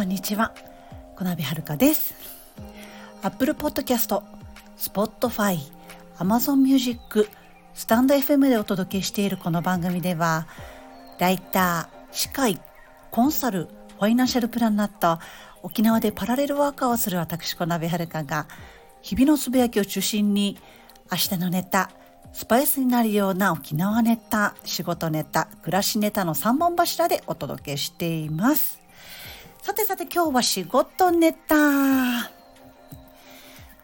こんにちは小鍋遥です Apple Podcast、Spotify、Amazon Music、スタンド FM でお届けしているこの番組ではライター、司会、コンサル、ファイナンシャルプランナーと沖縄でパラレルワーカーをする私小鍋遥が日々のつぶやきを中心に明日のネタスパイスになるような沖縄ネタ、仕事ネタ、暮らしネタの3本柱でお届けしています。さてさて今日は仕事ネタ。今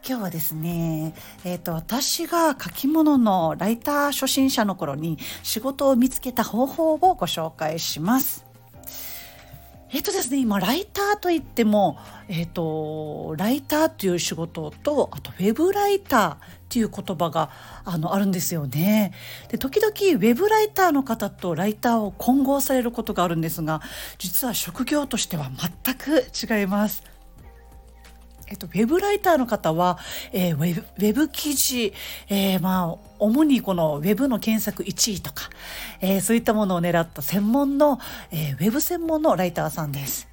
日はですね、えっ、ー、と、私が書き物のライター初心者の頃に仕事を見つけた方法をご紹介します。えっ、とですね、今、ライターといっても、えっ、と、ライターという仕事と、あと、ウェブライターという言葉があのあるんですよね。で時々ウェブライターの方とライターを混合されることがあるんですが実は職業としては全く違います。えっと、ウェブライターの方は、えー、ウェブウェブ記事、えー、まあ、主にこのウェブの検索1位とか、えー、そういったものを狙った専門の、えウェブ専門のライターさんです。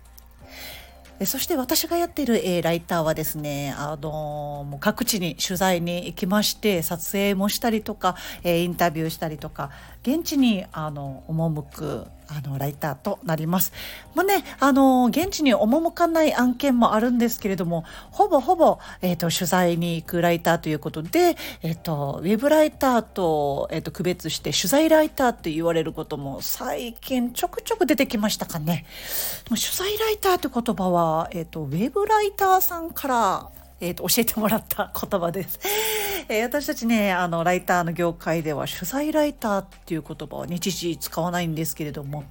そして私がやっている、えー、ライターはですね、あのもう各地に取材に行きまして撮影もしたりとか、えー、インタビューしたりとか現地にあの赴くあのライターとなります。まあね、あの現地に赴かない案件もあるんですけれども、ほぼほぼえっ、ー、と取材に行くライターということで、えっ、ー、とウェブライターとえっ、ー、と区別して取材ライターって言われることも最近ちょくちょく出てきましたかね。取材ライターって言葉はえっ、とウェブライターさんからえーと、教えてもらった言葉です。えー、私たちねあのライターの業界では取材ライターっていう言葉は日時使わないんですけれども、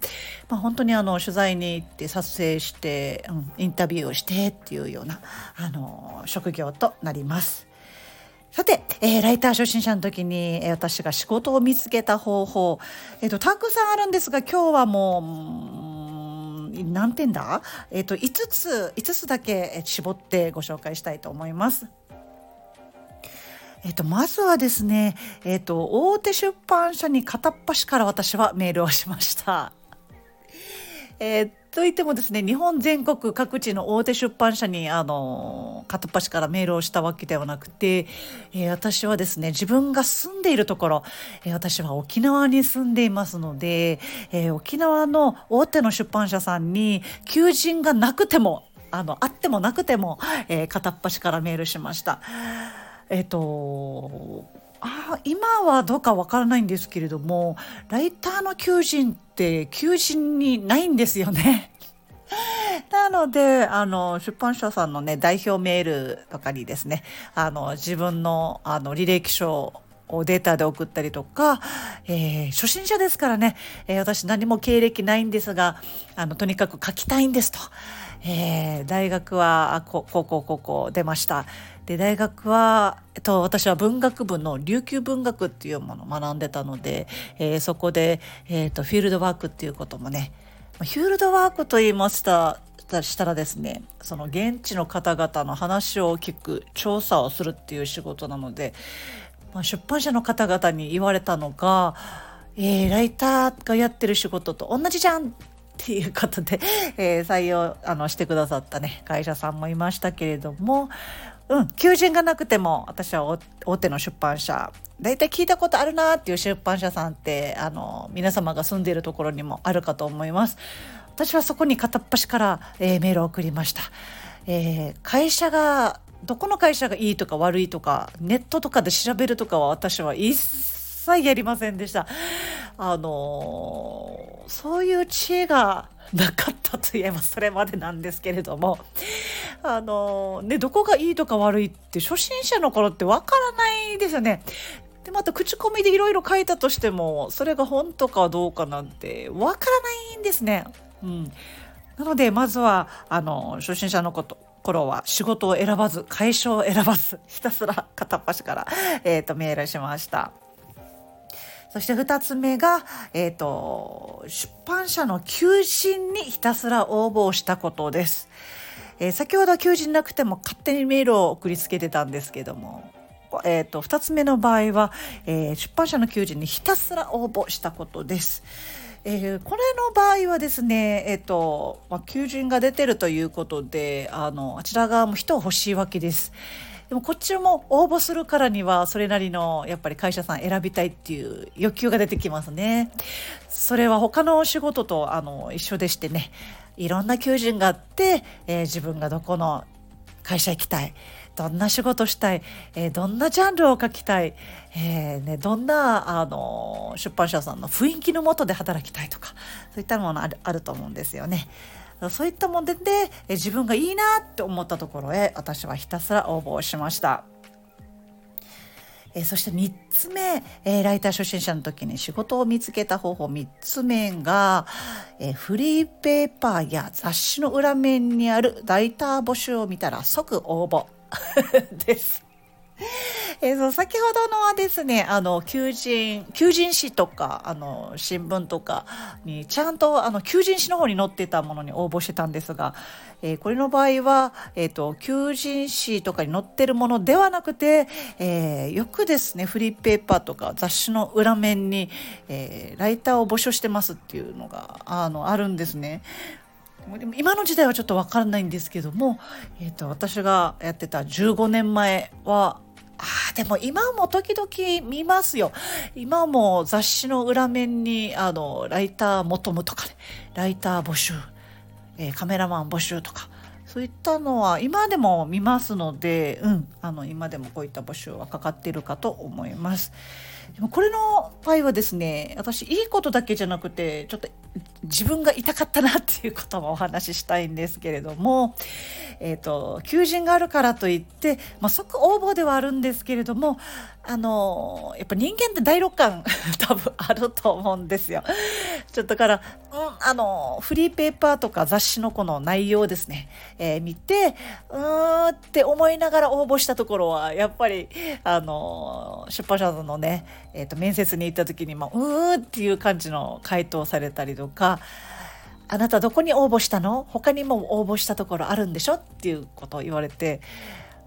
まあ、本当にあの取材に行って撮影して、うん、インタビューをしてっていうようなあの職業となります。さて、えー、ライター初心者の時に、えー、私が仕事を見つけた方法、えっ、ー、と、たくさんあるんですが、今日はもう、何点だ？えっ、ー、と5つ5つだけ絞ってご紹介したいと思います。えっと、まずはですね、えっと、大手出版社に片っ端から私はメールをしました。えっ、といってもですね日本全国各地の大手出版社にあの片っ端からメールをしたわけではなくて、えー、私はですね自分が住んでいるところ、えー、私は沖縄に住んでいますので、えー、沖縄の大手の出版社さんに求人がなくてもあのあってもなくても、え片っ端からメールしました。えっ、とあ今はどうかわからないんですけれどもライターの求人って求人にないんですよね。なのであの出版社さんのね代表メールとかにですねあの自分のあの履歴書をデータで送ったりとか、えー、初心者ですからね、えー、私何も経歴ないんですがあのとにかく書きたいんですと。えー、大学は高校高校出ましたで大学は、えっと、私は文学部の琉球文学っていうものを学んでたので、えー、そこで、えーと、フィールドワークっていうこともねフィールドワークと言いましたしたらですねその現地の方々の話を聞く調査をするっていう仕事なので、まあ、出版社の方々に言われたのが、えー、ライターがやってる仕事と同じじゃんっていうことで、えー、採用あのしてくださったね会社さんもいましたけれどもうん求人がなくても私は大手の出版社大体聞いたことあるなっていう出版社さんってあの皆様が住んでいるところにもあるかと思います。私はそこに片っ端から、えー、メールを送りました。えー、会社がどこの会社がいいとか悪いとかネットとかで調べるとかは私は一切やりませんでした。あのー、そういう知恵がなかったといえばそれまでなんですけれども、あの、ね、どこがいいとか悪いって初心者の頃ってわからないですよね。でまた口コミでいろいろ書いたとしてもそれが本当かどうかなんてわからないんですね。うん、なのでまずはあの初心者のこと頃は仕事を選ばず会社を選ばずひたすら片っ端から、えーとメールしました。そして2つ目が、え、ー、と、出版社の求人にひたすら応募したことです。えー、先ほど求人なくても勝手にメールを送りつけてたんですけども、えっ、ー、と、2つ目の場合は、え出版社の求人にひたすら応募したことです。えー、これの場合はですね、えっ、ー、と、まあ、求人が出てるということで、あの、あちら側も人欲しいわけです。でもこっちも応募するからにはそれなりのやっぱり会社さん選びたいっていう欲求が出てきますね。それは他の仕事とあの一緒でしてねいろんな求人があって、えー、自分がどこの会社行きたいどんな仕事したい、えー、どんなジャンルを書きたい、えーね、どんなあの出版社さんの雰囲気のもとで働きたいとかそういったものあるあると思うんですよね。そういったものでえ自分がいいなって思ったところへ私はひたすら応募をしました。えそして3つ目、えライター初心者の時に仕事を見つけた方法3つ目が、えフリーペーパーや雑誌の裏面にあるライター募集を見たら即応募 です。えー、そう先ほどのはですねあの求人求人誌とかあの新聞とかにちゃんとあの求人誌の方に載ってたものに応募してたんですが、えー、これの場合は、えーと、求人誌とかに載ってるものではなくて、えー、よくですねフリーペーパーとか雑誌の裏面に、え、ライターを募集してますっていうのがあのあるんですね。でも今の時代はちょっと分からないんですけども、えーと私がやってた15年前はあでも今も時々見ますよ。今も雑誌の裏面にあのライター求むとかねライター募集、えー、カメラマン募集とかそういったのは今でも見ますので、うん、あの今でもこういった募集はかかっているかと思います。でもこれの場合はですね私いいことだけじゃなくてちょっと自分が痛かったなっていうこともお話ししたいんですけれども、えーと、求人があるからといって、まあ、即応募ではあるんですけれどもあのやっぱ人間って第六感 多分あると思うんですよ。ちょっとから、う、あのフリーペーパーとか雑誌のこの内容ですね、えー、見てうーって思いながら応募したところはやっぱりあの出版社のね、えーと、面接に行った時にもうーっていう感じの回答されたりとか。あなたどこに応募したの？他にも応募したところあるんでしょ？っていうことを言われて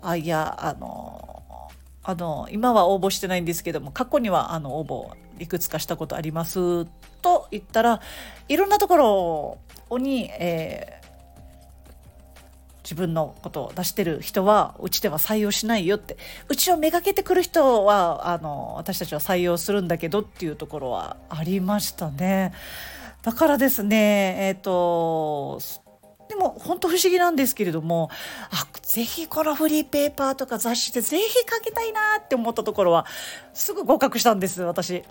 あいやあのあの今は応募してないんですけども過去にはあの応募いくつかしたことありますと言ったらいろんなところに、えー、自分のことを出してる人はうちでは採用しないよってうちをめがけてくる人はあの私たちは採用するんだけどっていうところはありましたね。だからですね、えっ、ー、と、でも本当不思議なんですけれども、あ、ぜひこのフリーペーパーとか雑誌でぜひ書きたいなって思ったところは、すぐ合格したんです、私。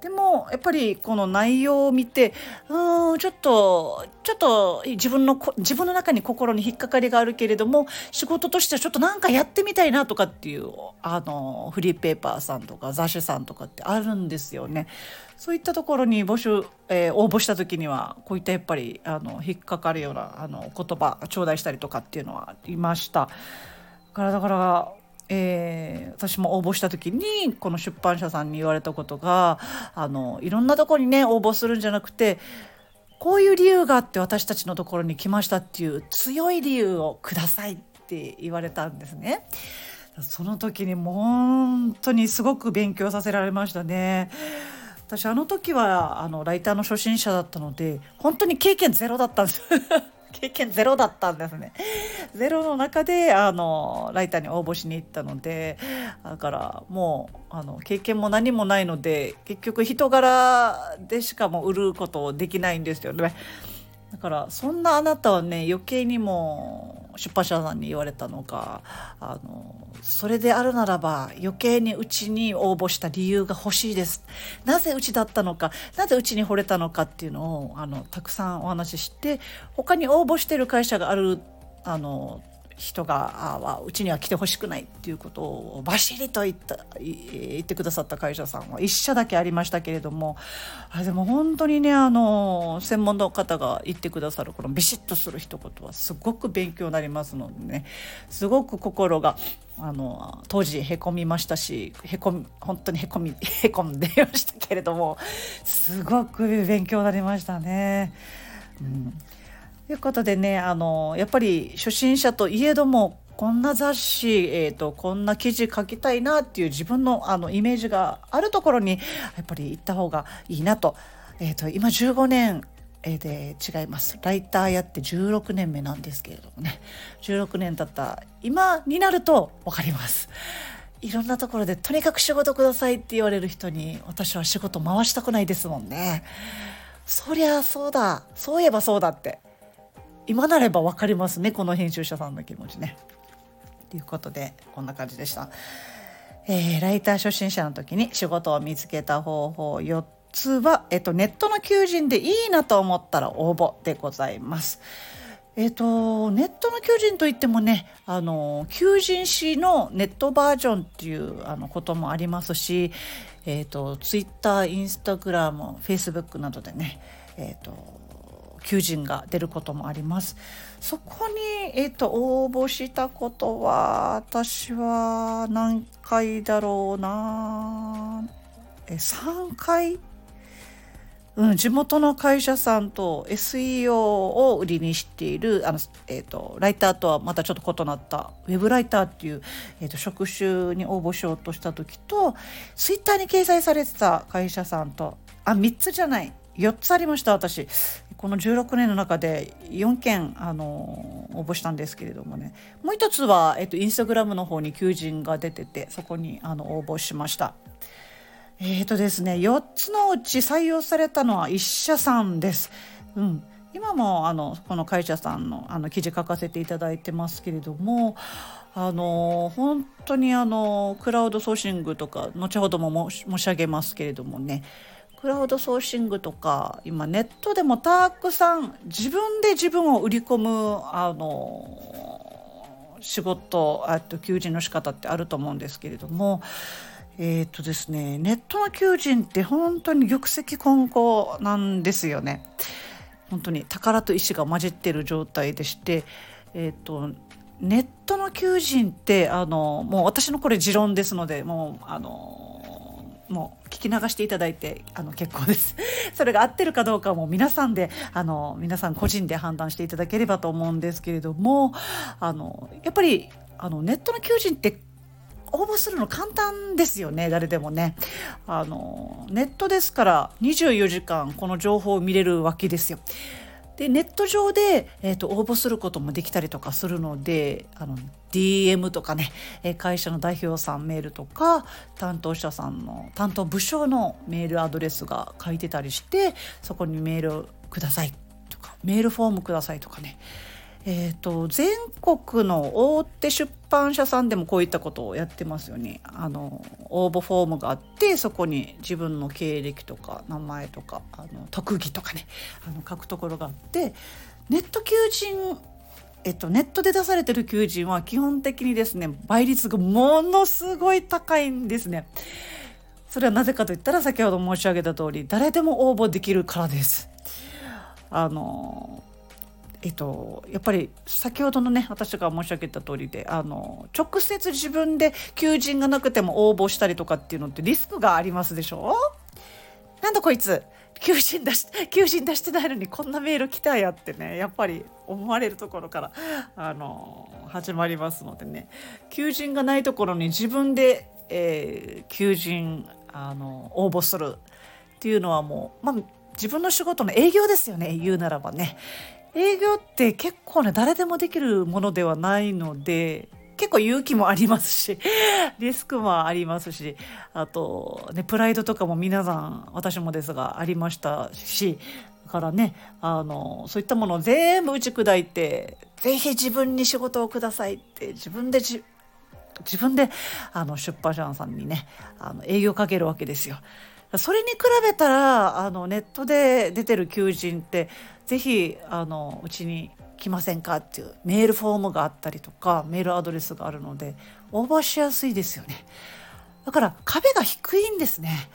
でもやっぱりこの内容を見てうんちょっとちょっと自分の自分の中に心に引っかかりがあるけれども仕事としてはちょっとなんかやってみたいなとかっていうあのフリーペーパーさんとか雑誌さんとかってあるんですよね。そういったところに募集、えー、応募した時にはこういったやっぱりあの引っかかるようなあの言葉頂戴したりとかっていうのはありました。だからだからえー、私も応募した時にこの出版社さんに言われたことがあのいろんなとこにね応募するんじゃなくてこういう理由があって私たちのところに来ましたっていう強い理由をくださいって言われたんですね。その時にもう本当にすごく勉強させられましたね。私あの時はあのライターの初心者だったので本当に経験ゼロだったんです経験ゼロだったんですね。ゼロの中であのライターに応募しに行ったのでだからもうあの経験も何もないので結局人柄でしかも売ることできないんですよね。だからそんなあなたはね余計にも出版社さんに言われたのかあのそれであるならば余計にうちに応募した理由が欲しいです。なぜうちだったのかなぜうちに惚れたのかっていうのをあのたくさんお話しして他に応募してる会社があるあの人がうちには来てほしくないっていうことをバシリと言った言ってくださった会社さんは1社だけありましたけれどもあでも本当にねあの専門の方が言ってくださるこのビシッとする一言はすごく勉強になりますのでねすごく心があの当時へこみましたしへこみ本当にへこみ へこんでいましたけれどもすごく勉強になりましたね。うんいうことでねあのやっぱり初心者といえどもこんな雑誌、えーと、こんな記事書きたいなっていう自分のあのイメージがあるところにやっぱり行った方がいいなと。えーと、今15年で違います。ライターやって16年目なんですけれどもね。16年経った今になると分かります。いろんなところでとにかく仕事くださいって言われる人に私は仕事回したくないですもんね。そりゃそうだ。そういえばそうだって。今なれば分かりますねこの編集者さんの気持ちねということでこんな感じでした、えー、ライター初心者の時に仕事を見つけた方法4つは、えっと、ネットの求人でいいなと思ったら応募でございます。えーと、ネットの求人といってもねあの求人誌のネットバージョンっていうあのこともありますし、えーと、ツイッターインスタグラムフェイスブックなどでね、えーと、求人が出ることもあります。そこに、えー、と応募したことは私は何回だろうな。え3回？うん、地元の会社さんと SEO を売りにしているあの、えーと、ライターとはまたちょっと異なったウェブライターっていう、えーと、職種に応募しようとした時とツイッターに掲載されてた会社さんとあ3つじゃない。4つありました私。この16年の中で4件あの応募したんですけれどもねもう一つは、えっと、インスタグラムの方に求人が出ててそこにあの応募しました。えーとですね、4つのうち採用されたのは1社さんです。うん、今もあのこの会社さんのあの記事書かせていただいてますけれどもあの本当にあのクラウドソーシングとか後ほども申し上げますけれどもねクラウドソーシングとか今ネットでもたくさん自分で自分を売り込むあの仕事あと求人の仕方ってあると思うんですけれどもえっ、とですね、ネットの求人って本当に玉石混交なんですよね。本当に宝と石が混じってる状態でして、えっ、とネットの求人ってあのもう私のこれ持論ですのでもうあのもう聞き流していただいてあの結構です。それが合ってるかどうかも皆さんであの皆さん個人で判断していただければと思うんですけれどもあのやっぱりあのネットの求人って応募するの簡単ですよね誰でもねあのネットですから24時間この情報を見れるわけですよ。でネット上で、えーと、応募することもできたりとかするのであの DM とかね会社の代表さんメールとか担当者さんの担当部署のメールアドレスが書いてたりしてそこにメールくださいとかメールフォームくださいとかねえーと、全国の大手出版社さんでもこういったことをやってますよね。あの応募フォームがあってそこに自分の経歴とか名前とかあの特技とかねあの書くところがあってネット求人えっと、ネットで出されてる求人は基本的にですね倍率がものすごい高いんですね。それはなぜかといったら先ほど申し上げた通り誰でも応募できるからです。あのえっと、やっぱり先ほどのね私が申し上げた通りであの直接自分で求人がなくても応募したりとかっていうのってリスクがありますでしょ？なんだこいつ。求人出し求人出してないのにこんなメール来たやってねやっぱり思われるところからあの始まりますのでね。求人がないところに自分で、えー、求人あの応募するっていうのはもう、まあ、自分の仕事の営業ですよね言うならばね。営業って結構ね誰でもできるものではないので結構勇気もありますし リスクもありますしあとねプライドとかも皆さん私もですがありましたしだからねあのそういったものを全部打ち砕いて是非自分に仕事をくださいって自分で自分であの出版社さんにねあの営業かけるわけですよ。それに比べたらあのネットで出てる求人ってぜひうちに来ませんかっていうメールフォームがあったりとかメールアドレスがあるので応募しやすいですよね。だから壁が低いんですね。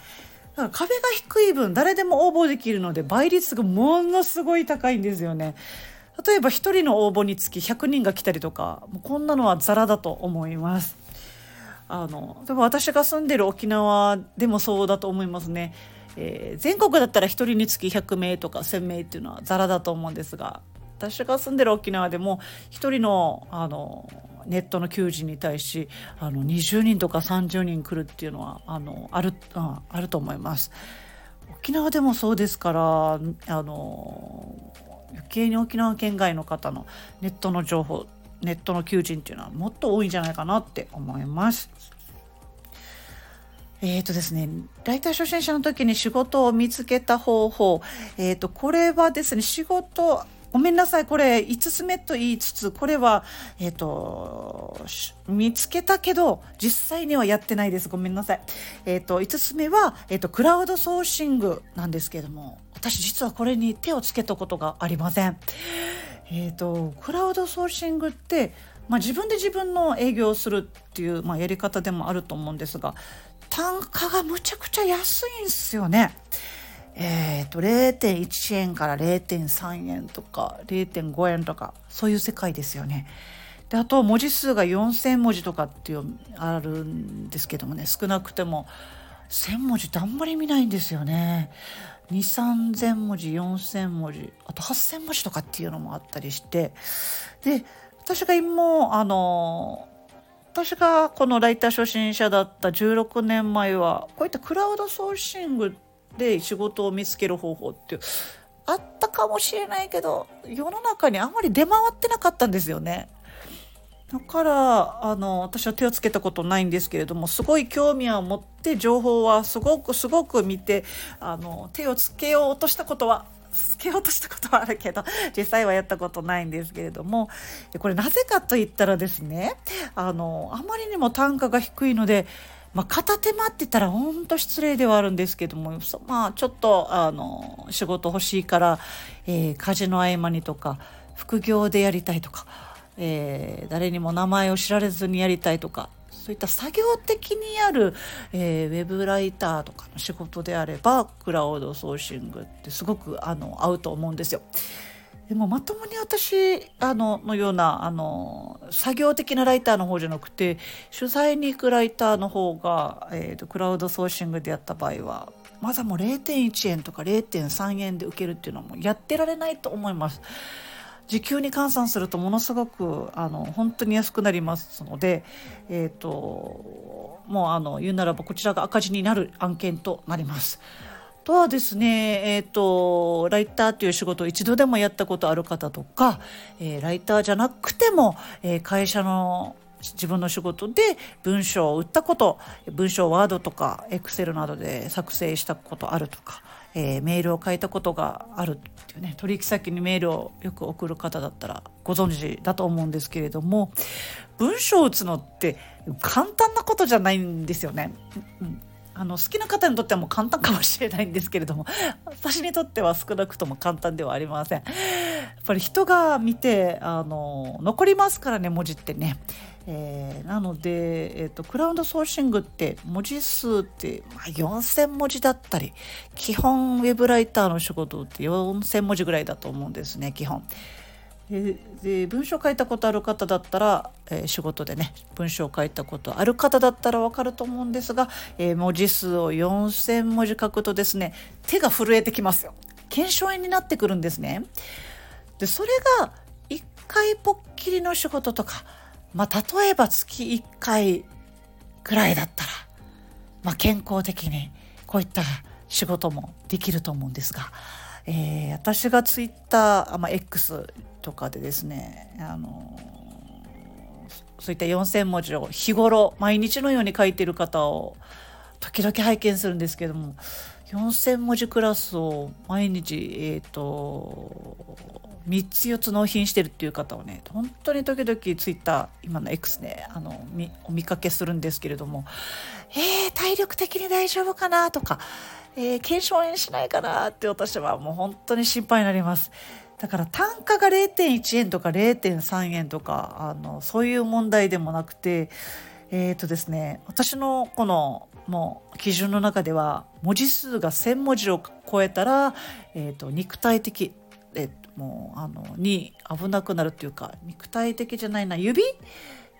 だから壁が低い分誰でも応募できるので倍率がものすごい高いんですよね。例えば1人の応募につき100人が来たりとかもうこんなのはザラだと思います。あのでも私が住んでる沖縄でもそうだと思いますね。えー、全国だったら1人につき100名とか1,000名っていうのはザラだと思うんですが私が住んでる沖縄でも1人のあのネットの求人に対しあの20人とか30人来るっていうのはあのある、うん、あると思います。沖縄でもそうですからあの余計に沖縄県外の方のネットの情報ネットの求人っていうのはもっと多いんじゃないかなって思います。えーとですね、ライター初心者の時に仕事を見つけた方法、えーと、これはですね仕事ごめんなさいこれ5つ目と言いつつこれは、えーと、見つけたけど実際にはやってないですごめんなさい、えーと、5つ目は、えー、とクラウドソーシングなんですけれども私実はこれに手をつけたことがありません。えーと、クラウドソーシングって、まあ、自分で自分の営業をするっていう、まあ、やり方でもあると思うんですが単価がむちゃくちゃ安いんですよね。えーと、0.1円から0.3円とか0.5円とかそういう世界ですよね。であと文字数が4,000文字とかっていうあるんですけどもね少なくても1,000文字ってあんまり見ないんですよね。2,3,000文字4,000文字あと8,000文字とかっていうのもあったりしてで私が今あの私がこのライター初心者だった16年前はこういったクラウドソーシングで仕事を見つける方法っていうあったかもしれないけど世の中にあんまり出回ってなかったんですよね。だからあの私は手をつけたことないんですけれどもすごい興味を持って情報はすごくすごく見てあの手をつけようとしたことは つけようとしたことはあるけど 実際はやったことないんですけれどもこれなぜかと言ったらですねあのあまりにも単価が低いのでまあ、片手間ってったら本当失礼ではあるんですけども、まあ、ちょっとあの仕事欲しいから、えー、家事の合間にとか副業でやりたいとかえー、誰にも名前を知られずにやりたいとかそういった作業的にやる、えー、ウェブライターとかの仕事であればクラウドソーシングってすごくあの合うと思うんですよ。でもまともに私あののようなあの作業的なライターの方じゃなくて取材に行くライターの方が、えーと、クラウドソーシングでやった場合はまだもう0.1円とか0.3円で受けるっていうのはもうやってられないと思います。時給に換算するとものすごくあの本当に安くなりますので、えーと、もうあの言うならばこちらが赤字になる案件となります。とはですね、えーと、ライターという仕事を一度でもやったことある方とか、えー、ライターじゃなくても、えー、会社の自分の仕事で文章を打ったこと文章ワードとかエクセルなどで作成したことあるとかえー、メールを書いたことがあるっていうね取引先にメールをよく送る方だったらご存知だと思うんですけれども文章を打つのって簡単なことじゃないんですよね。うんあの好きな方にとってはもう簡単かもしれないんですけれども私にとっては少なくとも簡単ではありません。やっぱり人が見てあの残りますからね文字ってね。えー、なので、えーと、クラウドソーシングって文字数って、まあ、4,000文字だったり基本ウェブライターの仕事って4,000文字ぐらいだと思うんですね基本。でで文章書いたことある方だったら、えー、仕事でね文章書いたことある方だったらわかると思うんですが、えー、文字数を4,000文字書くとですね手が震えてきますよ。腱鞘炎になってくるんですね。でそれが1回ぽっきりの仕事とかまあ、例えば月1回くらいだったら、まあ、健康的にこういった仕事もできると思うんですが、えー、私がツイッター、まあ、X とかでですね、あのそういった4,000文字を日頃毎日のように書いてる方を時々拝見するんですけども4,000文字クラスを毎日えっ、ー、と3つ4つ納品してるっていう方をね本当に時々ツイッター今の X ねあのお見かけするんですけれどもえー、体力的に大丈夫かなとか、えー、検証炎しないかなって私はもう本当に心配になります。だから単価が0.1円とか0.3円とかあのそういう問題でもなくてえっ、ー、とですね私のこのもう基準の中では文字数が1,000文字を超えたら、えーと肉体的えもうあのに危なくなるっていうか肉体的じゃないな指？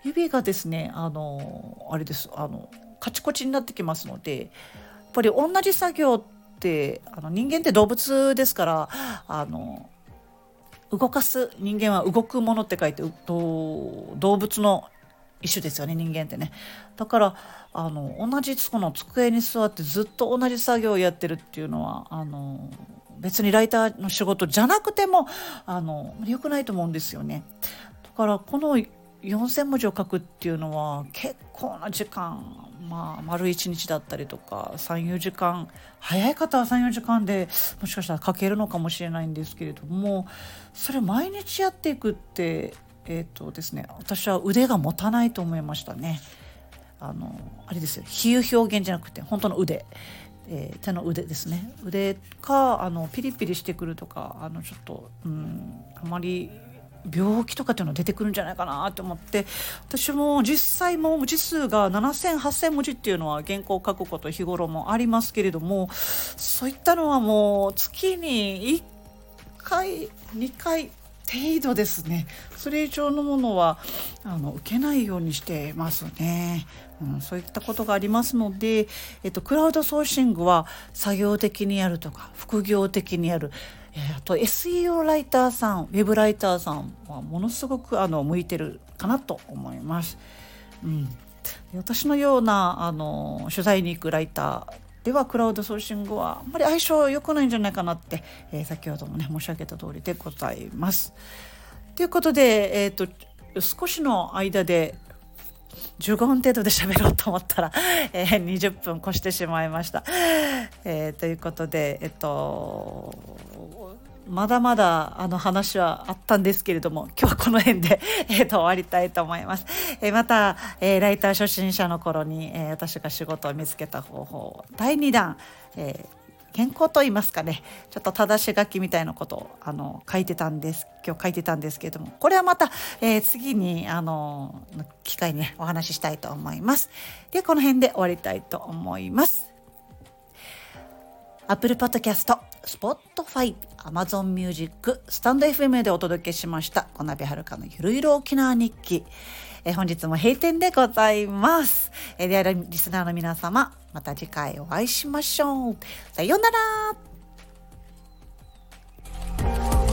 指がですねあのあれです。あのカチコチになってきますのでやっぱり同じ作業ってあの人間って動物ですからあの動かす人間は動くものって書いて動物の一緒ですよね人間ってね。だからあの同じその机に座ってずっと同じ作業をやってるっていうのはあの別にライターの仕事じゃなくてもあの良くないと思うんですよね。だからこの4,000文字を書くっていうのは結構な時間まあ丸1日だったりとか34時間早い方は34時間でもしかしたら書けるのかもしれないんですけれどもそれ毎日やっていくってえっ、ー、とですね私は腕が持たないと思いましたね。あのあれですよ比喩表現じゃなくて本当の腕、えー、手の腕ですね。腕かあのピリピリしてくるとかあのちょっとうんあまり病気とかっていうの出てくるんじゃないかなと思って私も実際も文字数が7,0008,000文字っていうのは原稿を書くこと日頃もありますけれどもそういったのはもう月に1回2回程度ですね。それ以上のものはあの受けないようにしてますね、うん、そういったことがありますので、えっと、クラウドソーシングは作業的にやるとか副業的にやるあと SEO ライターさんウェブライターさんはものすごくあの向いてるかなと思います。うん、私のようなあの取材に行くライターではクラウドソーシングはあんまり相性良くないんじゃないかなって、えー、先ほどもね申し上げた通りでございます。ということで、えーと少しの間で15分程度で喋ろうと思ったら、えー、20分越してしまいました。えー、ということで、えっと、まだまだあの話はあったんですけれども、今日はこの辺で、えー、と終わりたいと思います。えー、また、えー、ライター初心者の頃に、えー、私が仕事を見つけた方法、第2弾、えー健康と言いますかね。ちょっと正し書きみたいなことをあの書いてたんです今日書いてたんですけれども。これはまた、えー、次にあの機会に、ね、お話ししたいと思います。でこの辺で終わりたいと思います。Apple Podcast、Spotify、Amazon Music、スタンド FM でお届けしました、小鍋はるかのゆるゆる沖縄日記。え本日も閉店でございます。えではリスナーの皆様、また次回お会いしましょう。さようなら。